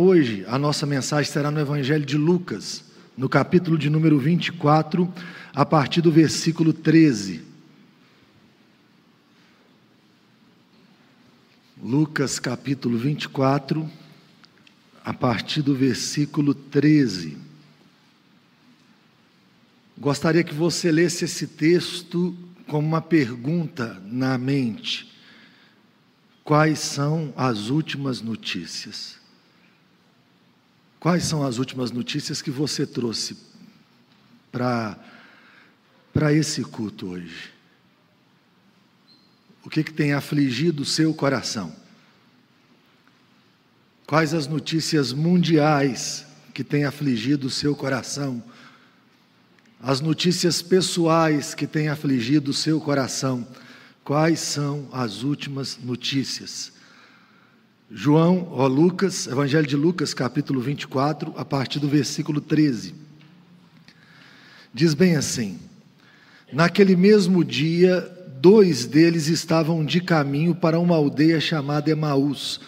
Hoje a nossa mensagem será no Evangelho de Lucas, no capítulo de número 24, a partir do versículo 13. Lucas capítulo 24, a partir do versículo 13. Gostaria que você lesse esse texto como uma pergunta na mente: Quais são as últimas notícias? Quais são as últimas notícias que você trouxe para esse culto hoje? O que, que tem afligido o seu coração? Quais as notícias mundiais que têm afligido o seu coração? As notícias pessoais que têm afligido o seu coração? Quais são as últimas notícias? João, ó Lucas, Evangelho de Lucas, capítulo 24, a partir do versículo 13. Diz bem assim: Naquele mesmo dia, dois deles estavam de caminho para uma aldeia chamada Emaús,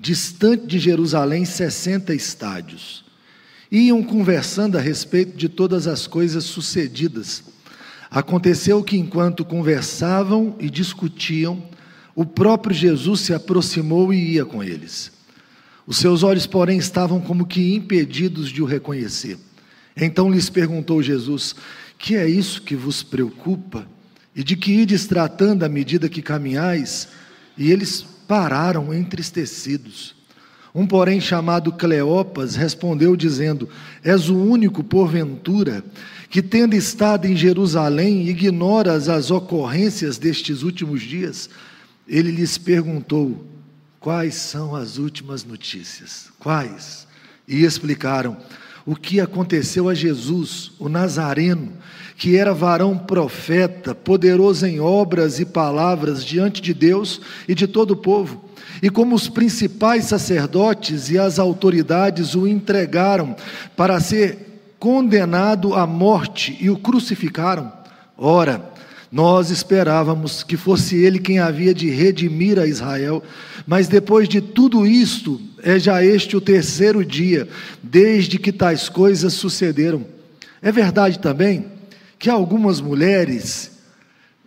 distante de Jerusalém, 60 estádios. Iam conversando a respeito de todas as coisas sucedidas. Aconteceu que, enquanto conversavam e discutiam, o próprio Jesus se aproximou e ia com eles. Os seus olhos, porém, estavam como que impedidos de o reconhecer. Então lhes perguntou Jesus: Que é isso que vos preocupa? E de que ides tratando à medida que caminhais? E eles pararam entristecidos. Um, porém, chamado Cleopas, respondeu, dizendo: És o único, porventura, que, tendo estado em Jerusalém, ignoras as ocorrências destes últimos dias? Ele lhes perguntou: Quais são as últimas notícias? Quais? E explicaram o que aconteceu a Jesus, o Nazareno, que era varão profeta, poderoso em obras e palavras diante de Deus e de todo o povo. E como os principais sacerdotes e as autoridades o entregaram para ser condenado à morte e o crucificaram. Ora, nós esperávamos que fosse ele quem havia de redimir a Israel, mas depois de tudo isto, é já este o terceiro dia, desde que tais coisas sucederam. É verdade também que algumas mulheres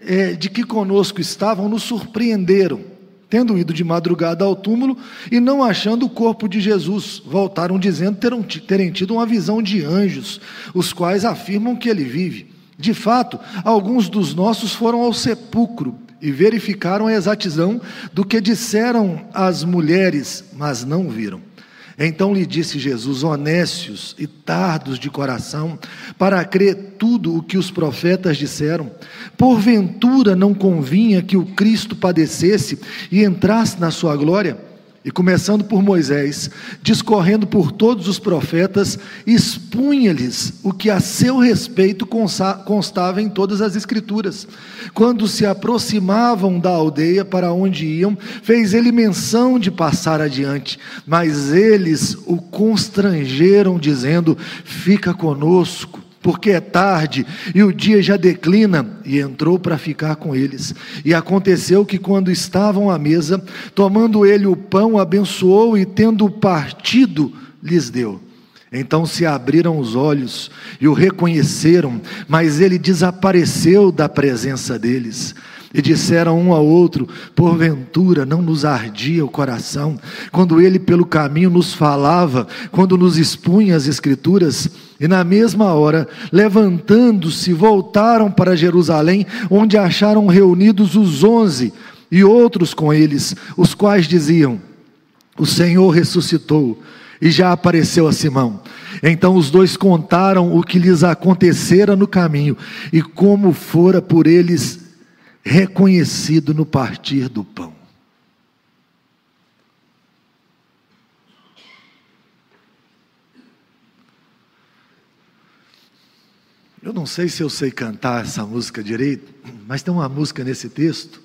é, de que conosco estavam nos surpreenderam, tendo ido de madrugada ao túmulo e não achando o corpo de Jesus, voltaram dizendo terem, tido uma visão de anjos, os quais afirmam que ele vive. De fato, alguns dos nossos foram ao sepulcro e verificaram a exatidão do que disseram as mulheres, mas não viram. Então lhe disse Jesus: honestos e tardos de coração, para crer tudo o que os profetas disseram. Porventura não convinha que o Cristo padecesse e entrasse na sua glória? E começando por Moisés, discorrendo por todos os profetas, expunha-lhes o que a seu respeito constava em todas as Escrituras. Quando se aproximavam da aldeia para onde iam, fez ele menção de passar adiante, mas eles o constrangeram, dizendo: Fica conosco porque é tarde e o dia já declina, e entrou para ficar com eles. E aconteceu que, quando estavam à mesa, tomando ele o pão, abençoou e, tendo partido, lhes deu. Então se abriram os olhos e o reconheceram, mas ele desapareceu da presença deles. E disseram um ao outro: Porventura não nos ardia o coração, quando ele pelo caminho nos falava, quando nos expunha as Escrituras? E na mesma hora, levantando-se, voltaram para Jerusalém, onde acharam reunidos os onze e outros com eles, os quais diziam: O Senhor ressuscitou e já apareceu a Simão. Então os dois contaram o que lhes acontecera no caminho e como fora por eles reconhecido no partir do pão. Eu não sei se eu sei cantar essa música direito, mas tem uma música nesse texto.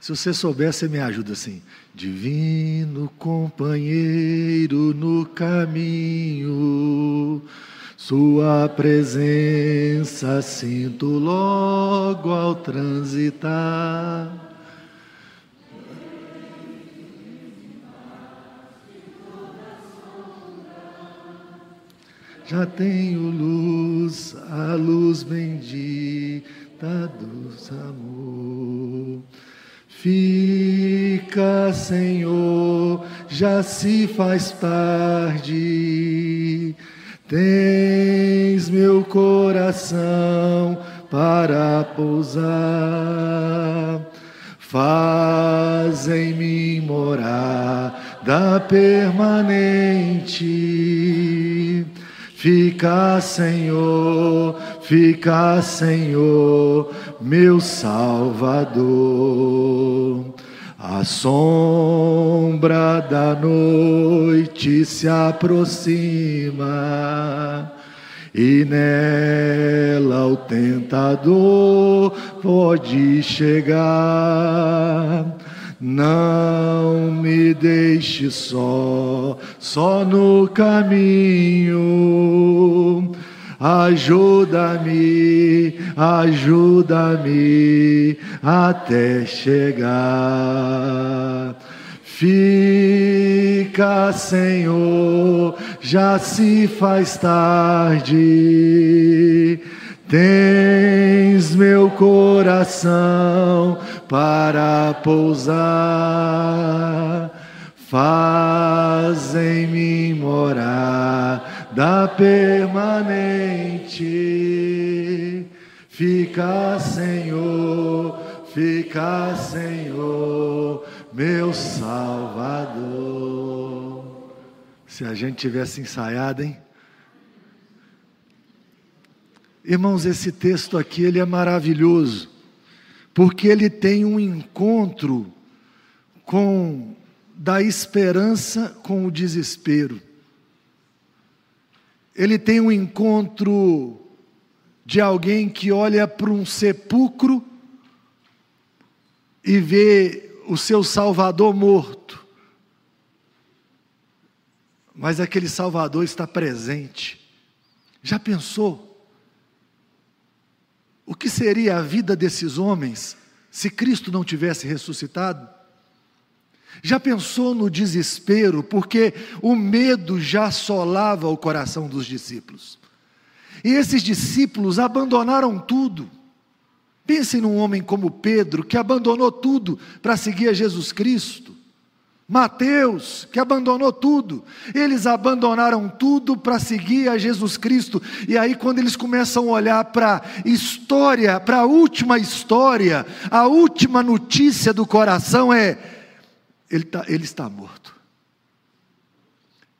Se você souber, você me ajuda assim. Divino companheiro no caminho, sua presença sinto logo ao transitar. já tenho luz, a luz bendita do amor. Fica, Senhor, já se faz tarde. Tens meu coração para pousar. Faz em mim morada permanente. Fica, Senhor, fica, Senhor, meu Salvador. A sombra da noite se aproxima e nela o tentador pode chegar. Não me deixe só, só no caminho. Ajuda-me, ajuda-me até chegar. Fica, Senhor, já se faz tarde. Tens meu coração para pousar. Faz em mim morar da permanente. Fica, Senhor, fica, Senhor meu Salvador. Se a gente tivesse ensaiado, hein? Irmãos, esse texto aqui ele é maravilhoso, porque ele tem um encontro com da esperança com o desespero. Ele tem um encontro de alguém que olha para um sepulcro e vê o seu Salvador morto. Mas aquele Salvador está presente. Já pensou? O que seria a vida desses homens se Cristo não tivesse ressuscitado? Já pensou no desespero, porque o medo já assolava o coração dos discípulos. E esses discípulos abandonaram tudo. Pensem num homem como Pedro, que abandonou tudo para seguir a Jesus Cristo. Mateus, que abandonou tudo. Eles abandonaram tudo para seguir a Jesus Cristo. E aí, quando eles começam a olhar para a história, para a última história, a última notícia do coração é: ele, tá, ele está morto.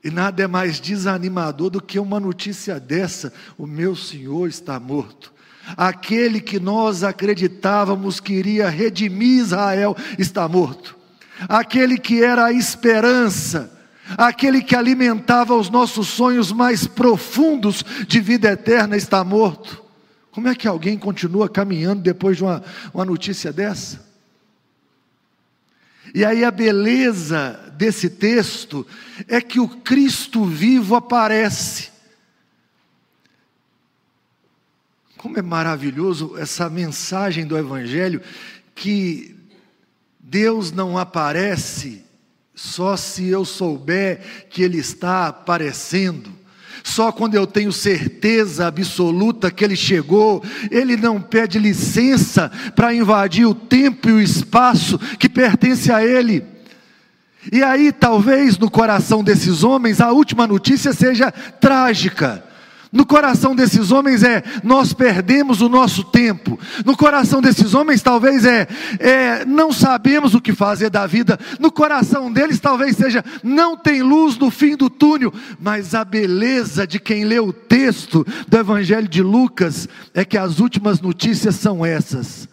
E nada é mais desanimador do que uma notícia dessa: o meu Senhor está morto. Aquele que nós acreditávamos que iria redimir Israel está morto. Aquele que era a esperança, aquele que alimentava os nossos sonhos mais profundos de vida eterna está morto. Como é que alguém continua caminhando depois de uma, uma notícia dessa? E aí a beleza desse texto é que o Cristo vivo aparece. Como é maravilhoso essa mensagem do Evangelho que Deus não aparece só se eu souber que Ele está aparecendo. Só quando eu tenho certeza absoluta que Ele chegou, Ele não pede licença para invadir o tempo e o espaço que pertence a Ele. E aí, talvez no coração desses homens, a última notícia seja trágica. No coração desses homens é nós perdemos o nosso tempo. No coração desses homens talvez é, é não sabemos o que fazer da vida. No coração deles talvez seja não tem luz no fim do túnel. Mas a beleza de quem lê o texto do Evangelho de Lucas é que as últimas notícias são essas.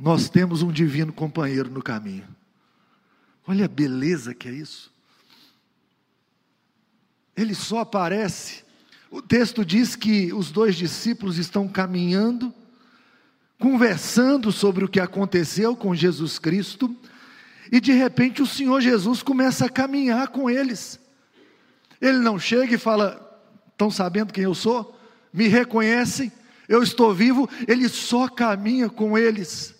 Nós temos um divino companheiro no caminho. Olha a beleza que é isso. Ele só aparece o texto diz que os dois discípulos estão caminhando, conversando sobre o que aconteceu com Jesus Cristo, e de repente o Senhor Jesus começa a caminhar com eles. Ele não chega e fala: Estão sabendo quem eu sou? Me reconhecem? Eu estou vivo? Ele só caminha com eles.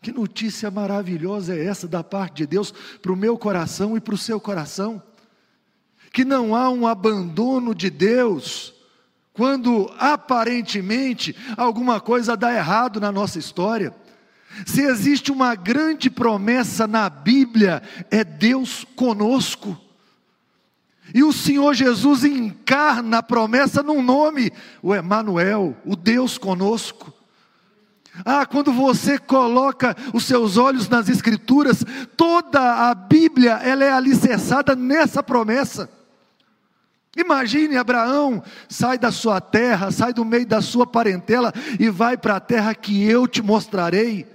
Que notícia maravilhosa é essa da parte de Deus para o meu coração e para o seu coração? Que não há um abandono de Deus, quando aparentemente alguma coisa dá errado na nossa história. Se existe uma grande promessa na Bíblia, é Deus conosco. E o Senhor Jesus encarna a promessa num nome, o Emanuel, o Deus conosco. Ah, quando você coloca os seus olhos nas escrituras, toda a Bíblia ela é alicerçada nessa promessa. Imagine Abraão, sai da sua terra, sai do meio da sua parentela e vai para a terra que eu te mostrarei.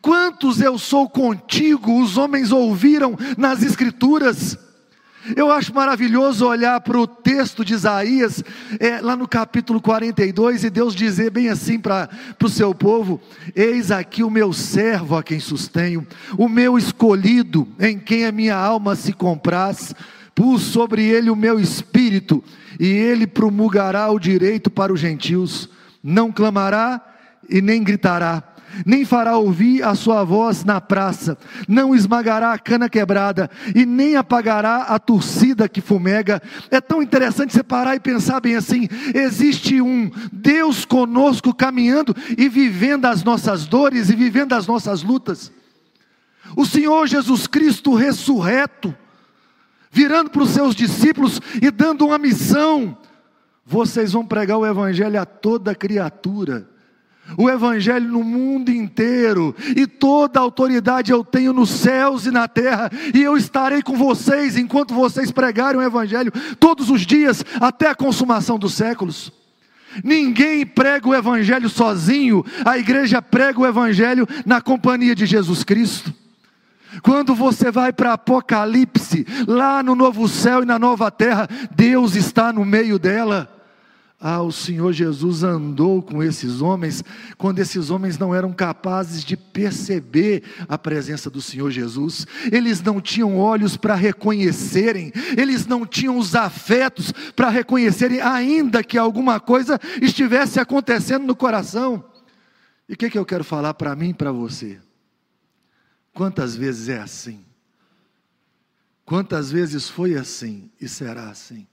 Quantos eu sou contigo, os homens ouviram nas escrituras. Eu acho maravilhoso olhar para o texto de Isaías, é, lá no capítulo 42, e Deus dizer bem assim para o seu povo: Eis aqui o meu servo a quem sustenho, o meu escolhido, em quem a minha alma se compraz. Pus sobre ele o meu espírito, e ele promulgará o direito para os gentios. Não clamará e nem gritará nem fará ouvir a sua voz na praça, não esmagará a cana quebrada, e nem apagará a torcida que fumega. É tão interessante você parar e pensar bem assim: existe um Deus conosco caminhando e vivendo as nossas dores e vivendo as nossas lutas. O Senhor Jesus Cristo ressurreto, virando para os seus discípulos e dando uma missão: vocês vão pregar o Evangelho a toda criatura. O Evangelho no mundo inteiro, e toda autoridade eu tenho nos céus e na terra, e eu estarei com vocês enquanto vocês pregarem o Evangelho todos os dias, até a consumação dos séculos. Ninguém prega o Evangelho sozinho, a igreja prega o Evangelho na companhia de Jesus Cristo. Quando você vai para Apocalipse, lá no novo céu e na nova terra, Deus está no meio dela. Ah, o Senhor Jesus andou com esses homens quando esses homens não eram capazes de perceber a presença do Senhor Jesus, eles não tinham olhos para reconhecerem, eles não tinham os afetos para reconhecerem, ainda que alguma coisa estivesse acontecendo no coração. E o que, que eu quero falar para mim e para você? Quantas vezes é assim? Quantas vezes foi assim e será assim?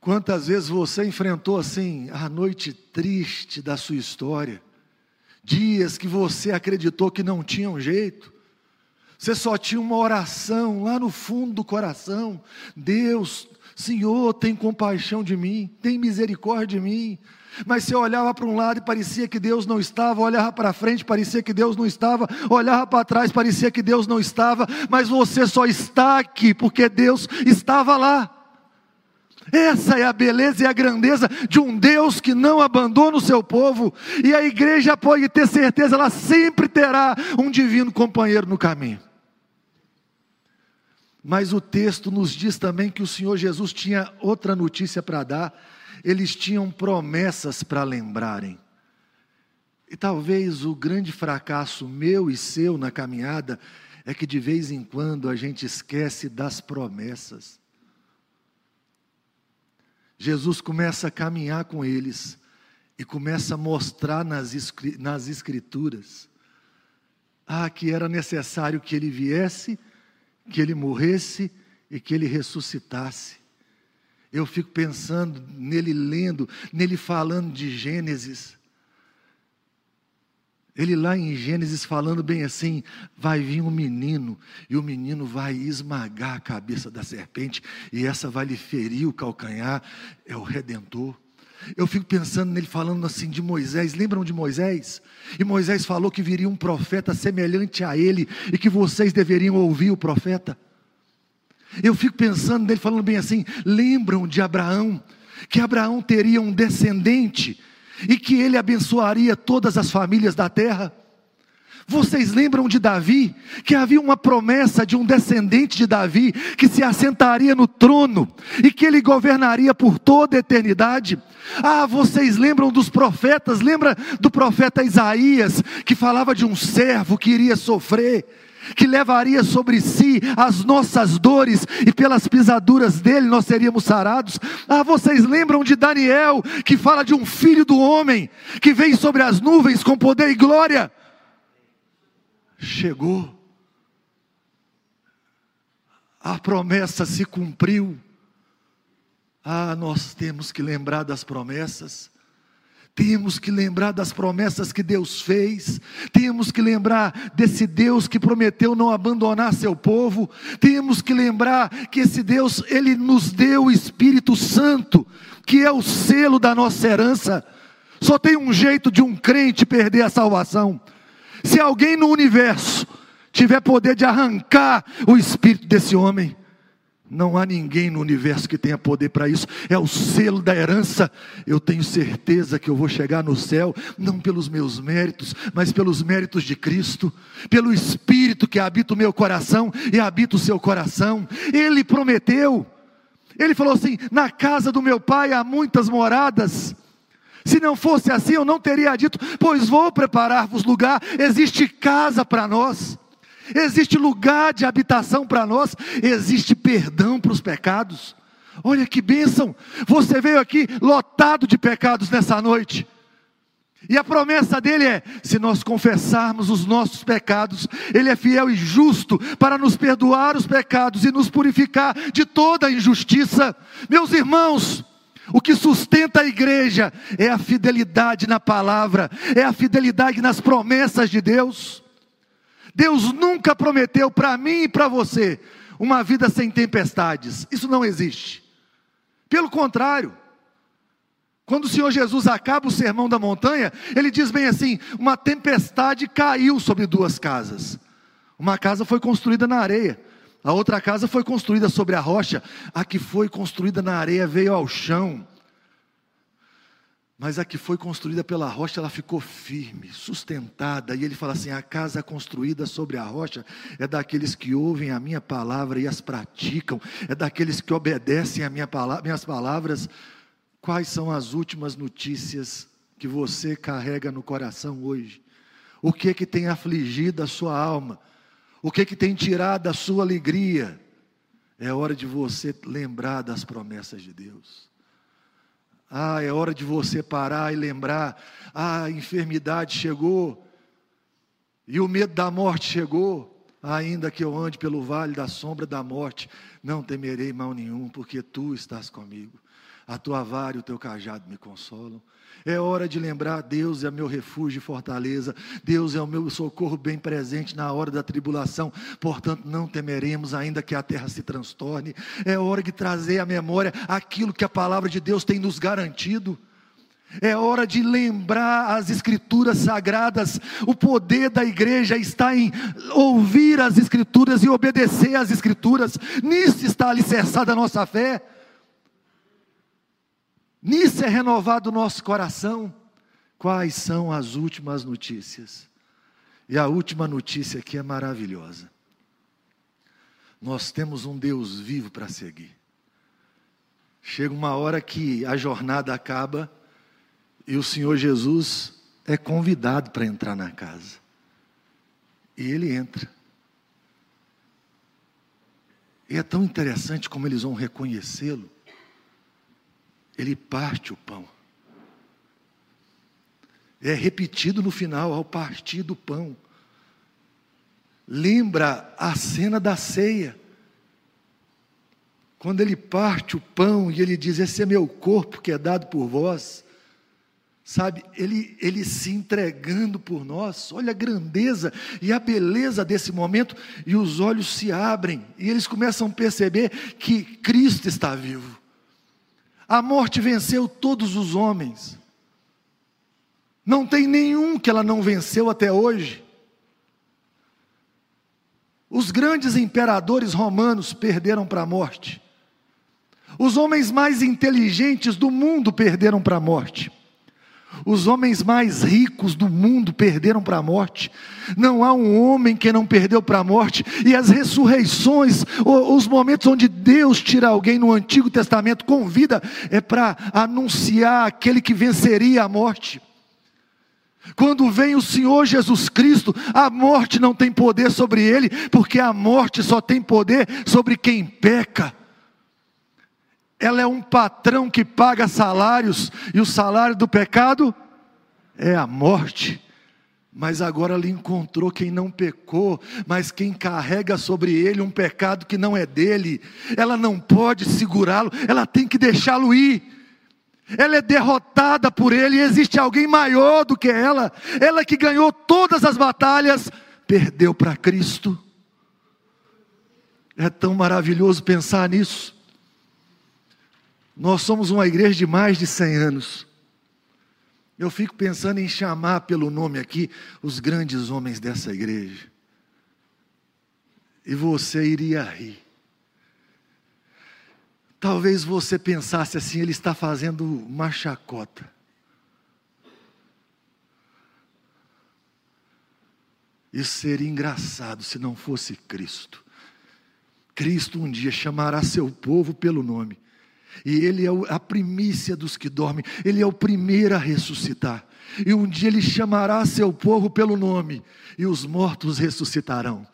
Quantas vezes você enfrentou assim a noite triste da sua história, dias que você acreditou que não tinham jeito, você só tinha uma oração lá no fundo do coração: Deus, Senhor, tem compaixão de mim, tem misericórdia de mim. Mas você olhava para um lado e parecia que Deus não estava, olhava para frente, parecia que Deus não estava, olhava para trás, parecia que Deus não estava, mas você só está aqui porque Deus estava lá. Essa é a beleza e a grandeza de um Deus que não abandona o seu povo, e a igreja pode ter certeza, ela sempre terá um divino companheiro no caminho. Mas o texto nos diz também que o Senhor Jesus tinha outra notícia para dar, eles tinham promessas para lembrarem. E talvez o grande fracasso meu e seu na caminhada é que de vez em quando a gente esquece das promessas. Jesus começa a caminhar com eles e começa a mostrar nas, Escrituras ah, que era necessário que ele viesse, que ele morresse e que ele ressuscitasse. Eu fico pensando nele lendo, nele falando de Gênesis. Ele lá em Gênesis falando bem assim: vai vir um menino, e o menino vai esmagar a cabeça da serpente, e essa vai lhe ferir o calcanhar, é o redentor. Eu fico pensando nele falando assim de Moisés, lembram de Moisés? E Moisés falou que viria um profeta semelhante a ele, e que vocês deveriam ouvir o profeta. Eu fico pensando nele falando bem assim: lembram de Abraão, que Abraão teria um descendente e que ele abençoaria todas as famílias da terra. Vocês lembram de Davi? Que havia uma promessa de um descendente de Davi que se assentaria no trono e que ele governaria por toda a eternidade. Ah, vocês lembram dos profetas? Lembra do profeta Isaías que falava de um servo que iria sofrer? que levaria sobre si as nossas dores e pelas pisaduras dele nós seríamos sarados. Ah, vocês lembram de Daniel, que fala de um filho do homem que vem sobre as nuvens com poder e glória? Chegou. a promessa se cumpriu. Ah, nós temos que lembrar das promessas. Temos que lembrar das promessas que Deus fez, temos que lembrar desse Deus que prometeu não abandonar seu povo, temos que lembrar que esse Deus, ele nos deu o Espírito Santo, que é o selo da nossa herança. Só tem um jeito de um crente perder a salvação. Se alguém no universo tiver poder de arrancar o espírito desse homem, não há ninguém no universo que tenha poder para isso. É o selo da herança. Eu tenho certeza que eu vou chegar no céu, não pelos meus méritos, mas pelos méritos de Cristo, pelo Espírito que habita o meu coração e habita o seu coração. Ele prometeu. Ele falou assim: Na casa do meu pai há muitas moradas. Se não fosse assim, eu não teria dito, pois vou preparar-vos lugar. Existe casa para nós existe lugar de habitação para nós, existe perdão para os pecados. Olha que bênção! Você veio aqui lotado de pecados nessa noite. E a promessa dele é: se nós confessarmos os nossos pecados, ele é fiel e justo para nos perdoar os pecados e nos purificar de toda injustiça. Meus irmãos, o que sustenta a igreja é a fidelidade na palavra, é a fidelidade nas promessas de Deus. Deus nunca prometeu para mim e para você uma vida sem tempestades. Isso não existe. Pelo contrário, quando o Senhor Jesus acaba o sermão da montanha, ele diz bem assim: uma tempestade caiu sobre duas casas. Uma casa foi construída na areia, a outra casa foi construída sobre a rocha, a que foi construída na areia veio ao chão. Mas a que foi construída pela rocha, ela ficou firme, sustentada. E ele fala assim: a casa construída sobre a rocha é daqueles que ouvem a minha palavra e as praticam, é daqueles que obedecem a minha palavra, minhas palavras. Quais são as últimas notícias que você carrega no coração hoje? O que que tem afligido a sua alma? O que que tem tirado a sua alegria? É hora de você lembrar das promessas de Deus. Ah, é hora de você parar e lembrar. Ah, a enfermidade chegou. E o medo da morte chegou. Ainda que eu ande pelo vale da sombra da morte, não temerei mal nenhum, porque tu estás comigo. A tua vara e o teu cajado me consolam. É hora de lembrar: Deus é meu refúgio e fortaleza, Deus é o meu socorro bem presente na hora da tribulação, portanto não temeremos, ainda que a terra se transtorne. É hora de trazer à memória aquilo que a palavra de Deus tem nos garantido. É hora de lembrar as Escrituras sagradas. O poder da igreja está em ouvir as Escrituras e obedecer às Escrituras. Nisso está alicerçada a nossa fé. Nisso é renovado o nosso coração. Quais são as últimas notícias? E a última notícia aqui é maravilhosa. Nós temos um Deus vivo para seguir. Chega uma hora que a jornada acaba e o Senhor Jesus é convidado para entrar na casa. E ele entra. E é tão interessante como eles vão reconhecê-lo ele parte o pão. É repetido no final, ao partir do pão. Lembra a cena da ceia. Quando ele parte o pão e ele diz: Esse é meu corpo que é dado por vós. Sabe, ele, ele se entregando por nós, olha a grandeza e a beleza desse momento, e os olhos se abrem, e eles começam a perceber que Cristo está vivo. A morte venceu todos os homens. Não tem nenhum que ela não venceu até hoje. Os grandes imperadores romanos perderam para a morte. Os homens mais inteligentes do mundo perderam para a morte. Os homens mais ricos do mundo perderam para a morte. Não há um homem que não perdeu para a morte. E as ressurreições, os momentos onde Deus tira alguém no Antigo Testamento com vida, é para anunciar aquele que venceria a morte. Quando vem o Senhor Jesus Cristo, a morte não tem poder sobre ele, porque a morte só tem poder sobre quem peca ela é um patrão que paga salários, e o salário do pecado é a morte. Mas agora lhe encontrou quem não pecou, mas quem carrega sobre ele um pecado que não é dele. Ela não pode segurá-lo, ela tem que deixá-lo ir. Ela é derrotada por ele e existe alguém maior do que ela. Ela que ganhou todas as batalhas, perdeu para Cristo. É tão maravilhoso pensar nisso. Nós somos uma igreja de mais de 100 anos. Eu fico pensando em chamar pelo nome aqui os grandes homens dessa igreja. E você iria rir. Talvez você pensasse assim, ele está fazendo uma chacota. Isso seria engraçado se não fosse Cristo. Cristo um dia chamará seu povo pelo nome e Ele é a primícia dos que dormem, Ele é o primeiro a ressuscitar. E um dia Ele chamará seu povo pelo nome, e os mortos ressuscitarão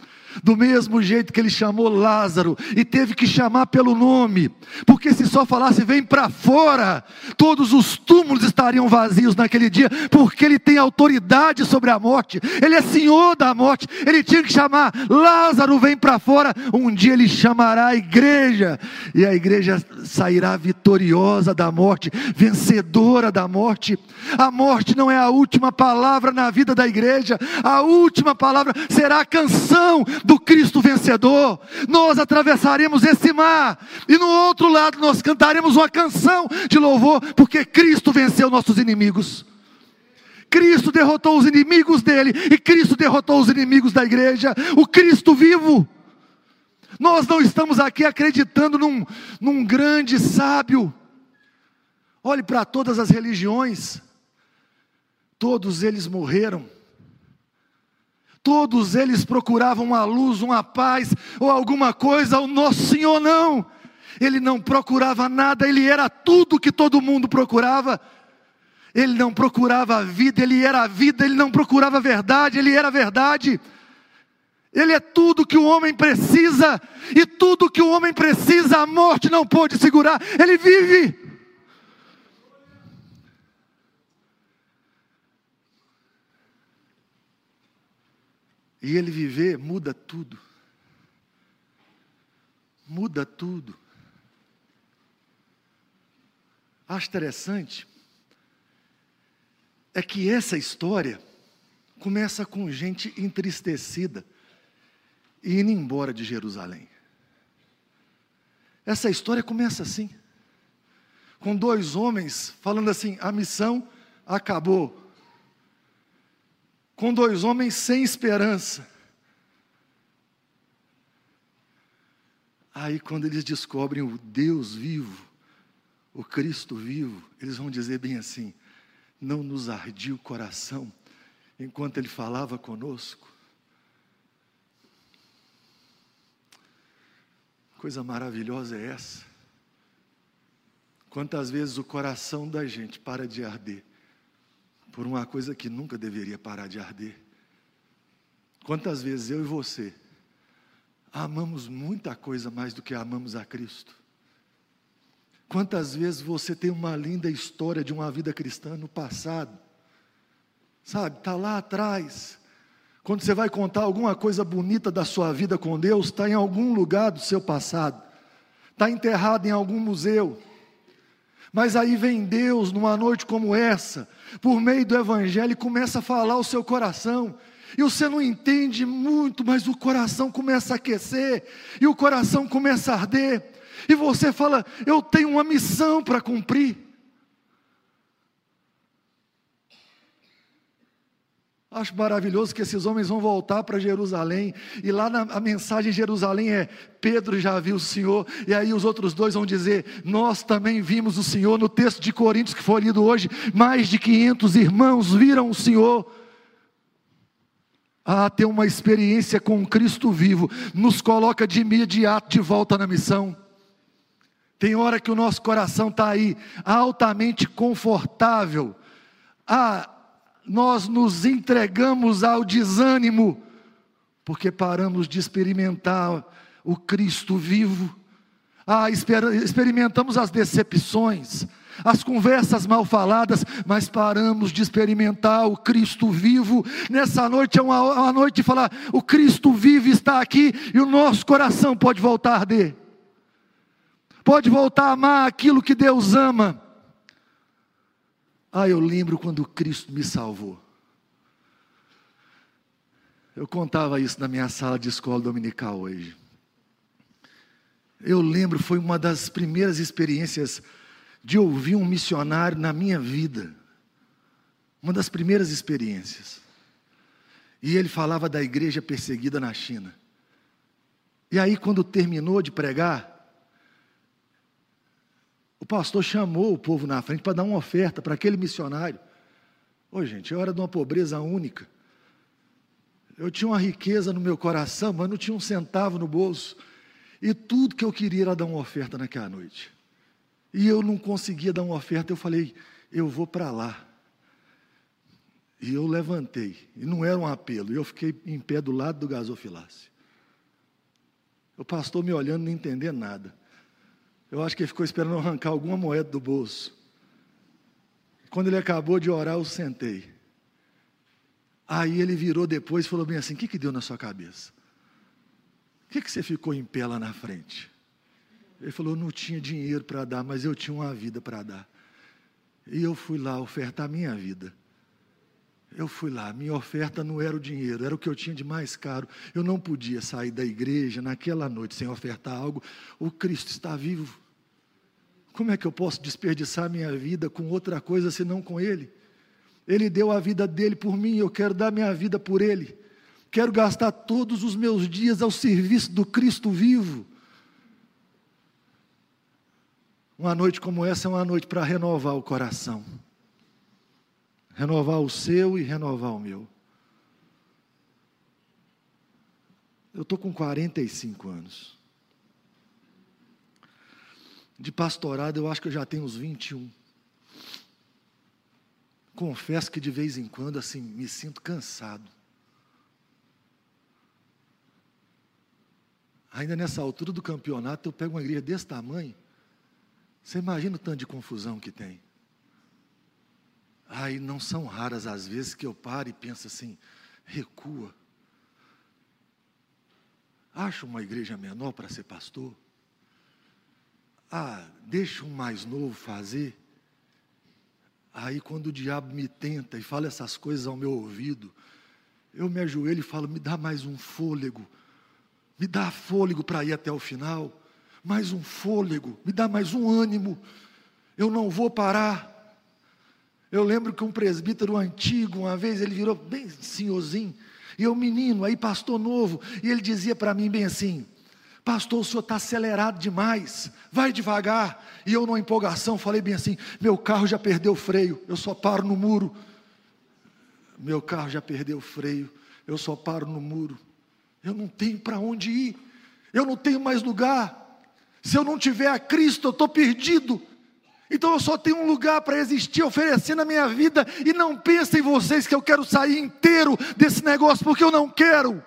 do mesmo jeito que ele chamou Lázaro e teve que chamar pelo nome, porque se só falasse vem para fora, todos os túmulos estariam vazios naquele dia, porque ele tem autoridade sobre a morte, ele é senhor da morte, ele tinha que chamar Lázaro vem para fora, um dia ele chamará a igreja, e a igreja sairá vitoriosa da morte, vencedora da morte. A morte não é a última palavra na vida da igreja, a última palavra será a canção do Cristo vencedor. Nós atravessaremos esse mar e no outro lado nós cantaremos uma canção de louvor, porque Cristo venceu nossos inimigos. Cristo derrotou os inimigos dele e Cristo derrotou os inimigos da igreja, o Cristo vivo. Nós não estamos aqui acreditando num, num grande sábio. Olhe para todas as religiões, todos eles morreram Todos eles procuravam uma luz, uma paz ou alguma coisa, o nosso Senhor não. Ele não procurava nada, ele era tudo que todo mundo procurava. Ele não procurava a vida, ele era a vida, ele não procurava a verdade, ele era a verdade. Ele é tudo que o homem precisa, e tudo que o homem precisa, a morte não pode segurar, ele vive. E ele viver muda tudo. Muda tudo. Acho interessante é que essa história começa com gente entristecida e indo embora de Jerusalém. Essa história começa assim, com dois homens falando assim: a missão acabou com dois homens sem esperança. Aí, quando eles descobrem o Deus vivo, o Cristo vivo, eles vão dizer bem assim: não nos ardia o coração enquanto Ele falava conosco. Coisa maravilhosa é essa. Quantas vezes o coração da gente para de arder por uma coisa que nunca deveria parar de arder. Quantas vezes eu e você amamos muita coisa mais do que amamos a Cristo? Quantas vezes você tem uma linda história de uma vida cristã no passado? Sabe, está lá atrás. Quando você vai contar alguma coisa bonita da sua vida com Deus, está em algum lugar do seu passado, está enterrado em algum museu. Mas aí vem Deus numa noite como essa, por meio do Evangelho, e começa a falar o seu coração. E você não entende muito, mas o coração começa a aquecer, e o coração começa a arder, e você fala: Eu tenho uma missão para cumprir. Acho maravilhoso que esses homens vão voltar para Jerusalém, e lá na, a mensagem em Jerusalém é: Pedro já viu o Senhor, e aí os outros dois vão dizer: Nós também vimos o Senhor. No texto de Coríntios que foi lido hoje, mais de 500 irmãos viram o Senhor. Ah, ter uma experiência com Cristo vivo, nos coloca de imediato de volta na missão. Tem hora que o nosso coração está aí, altamente confortável. Ah, nós nos entregamos ao desânimo, porque paramos de experimentar o Cristo vivo. Ah, experimentamos as decepções, as conversas mal faladas, mas paramos de experimentar o Cristo vivo. Nessa noite é uma, uma noite de falar: o Cristo vivo está aqui e o nosso coração pode voltar a arder, pode voltar a amar aquilo que Deus ama. Ah, eu lembro quando Cristo me salvou. Eu contava isso na minha sala de escola dominical hoje. Eu lembro, foi uma das primeiras experiências de ouvir um missionário na minha vida. Uma das primeiras experiências. E ele falava da igreja perseguida na China. E aí, quando terminou de pregar, o pastor chamou o povo na frente para dar uma oferta para aquele missionário. Oi, gente, é hora de uma pobreza única. Eu tinha uma riqueza no meu coração, mas não tinha um centavo no bolso. E tudo que eu queria era dar uma oferta naquela noite. E eu não conseguia dar uma oferta, eu falei, eu vou para lá. E eu levantei, e não era um apelo, eu fiquei em pé do lado do gasofilácio. O pastor me olhando, não entendendo nada. Eu acho que ele ficou esperando arrancar alguma moeda do bolso. Quando ele acabou de orar, eu sentei. Aí ele virou depois e falou bem assim: O que, que deu na sua cabeça? Por que, que você ficou em pé lá na frente? Ele falou: Não tinha dinheiro para dar, mas eu tinha uma vida para dar. E eu fui lá ofertar minha vida. Eu fui lá, minha oferta não era o dinheiro, era o que eu tinha de mais caro. Eu não podia sair da igreja naquela noite sem ofertar algo. O Cristo está vivo. Como é que eu posso desperdiçar minha vida com outra coisa senão com Ele? Ele deu a vida dele por mim, eu quero dar minha vida por Ele. Quero gastar todos os meus dias ao serviço do Cristo vivo. Uma noite como essa é uma noite para renovar o coração. Renovar o seu e renovar o meu. Eu estou com 45 anos. De pastorado, eu acho que eu já tenho uns 21. Confesso que de vez em quando, assim, me sinto cansado. Ainda nessa altura do campeonato, eu pego uma igreja desse tamanho. Você imagina o tanto de confusão que tem. Aí não são raras as vezes que eu paro e penso assim: recua. Acha uma igreja menor para ser pastor? Ah, deixa um mais novo fazer. Aí quando o diabo me tenta e fala essas coisas ao meu ouvido, eu me ajoelho e falo: me dá mais um fôlego me dá fôlego para ir até o final, mais um fôlego, me dá mais um ânimo, eu não vou parar. Eu lembro que um presbítero antigo, uma vez, ele virou bem senhorzinho, e eu menino, aí pastor novo, e ele dizia para mim bem assim: Pastor, o senhor está acelerado demais, vai devagar. E eu, numa empolgação, falei bem assim: Meu carro já perdeu o freio, eu só paro no muro. Meu carro já perdeu o freio, eu só paro no muro. Eu não tenho para onde ir, eu não tenho mais lugar. Se eu não tiver a Cristo, eu estou perdido. Então eu só tenho um lugar para existir, oferecendo a minha vida. E não pensem vocês que eu quero sair inteiro desse negócio, porque eu não quero.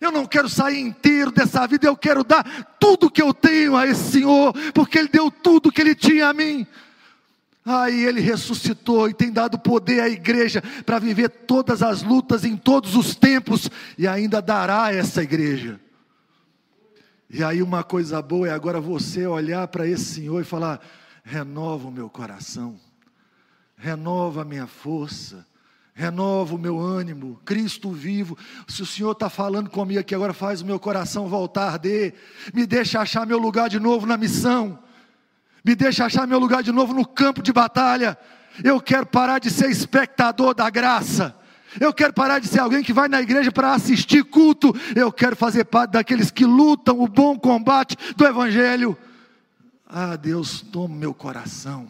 Eu não quero sair inteiro dessa vida, eu quero dar tudo que eu tenho a esse Senhor, porque Ele deu tudo que Ele tinha a mim. Aí ele ressuscitou e tem dado poder à igreja para viver todas as lutas em todos os tempos e ainda dará a essa igreja. E aí uma coisa boa é agora você olhar para esse Senhor e falar: renova o meu coração, renova a minha força, renova o meu ânimo, Cristo vivo. Se o Senhor está falando comigo aqui agora, faz o meu coração voltar arder, me deixa achar meu lugar de novo na missão me deixa achar meu lugar de novo no campo de batalha. Eu quero parar de ser espectador da graça. Eu quero parar de ser alguém que vai na igreja para assistir culto. Eu quero fazer parte daqueles que lutam o bom combate do Evangelho. Ah, Deus, toma meu coração.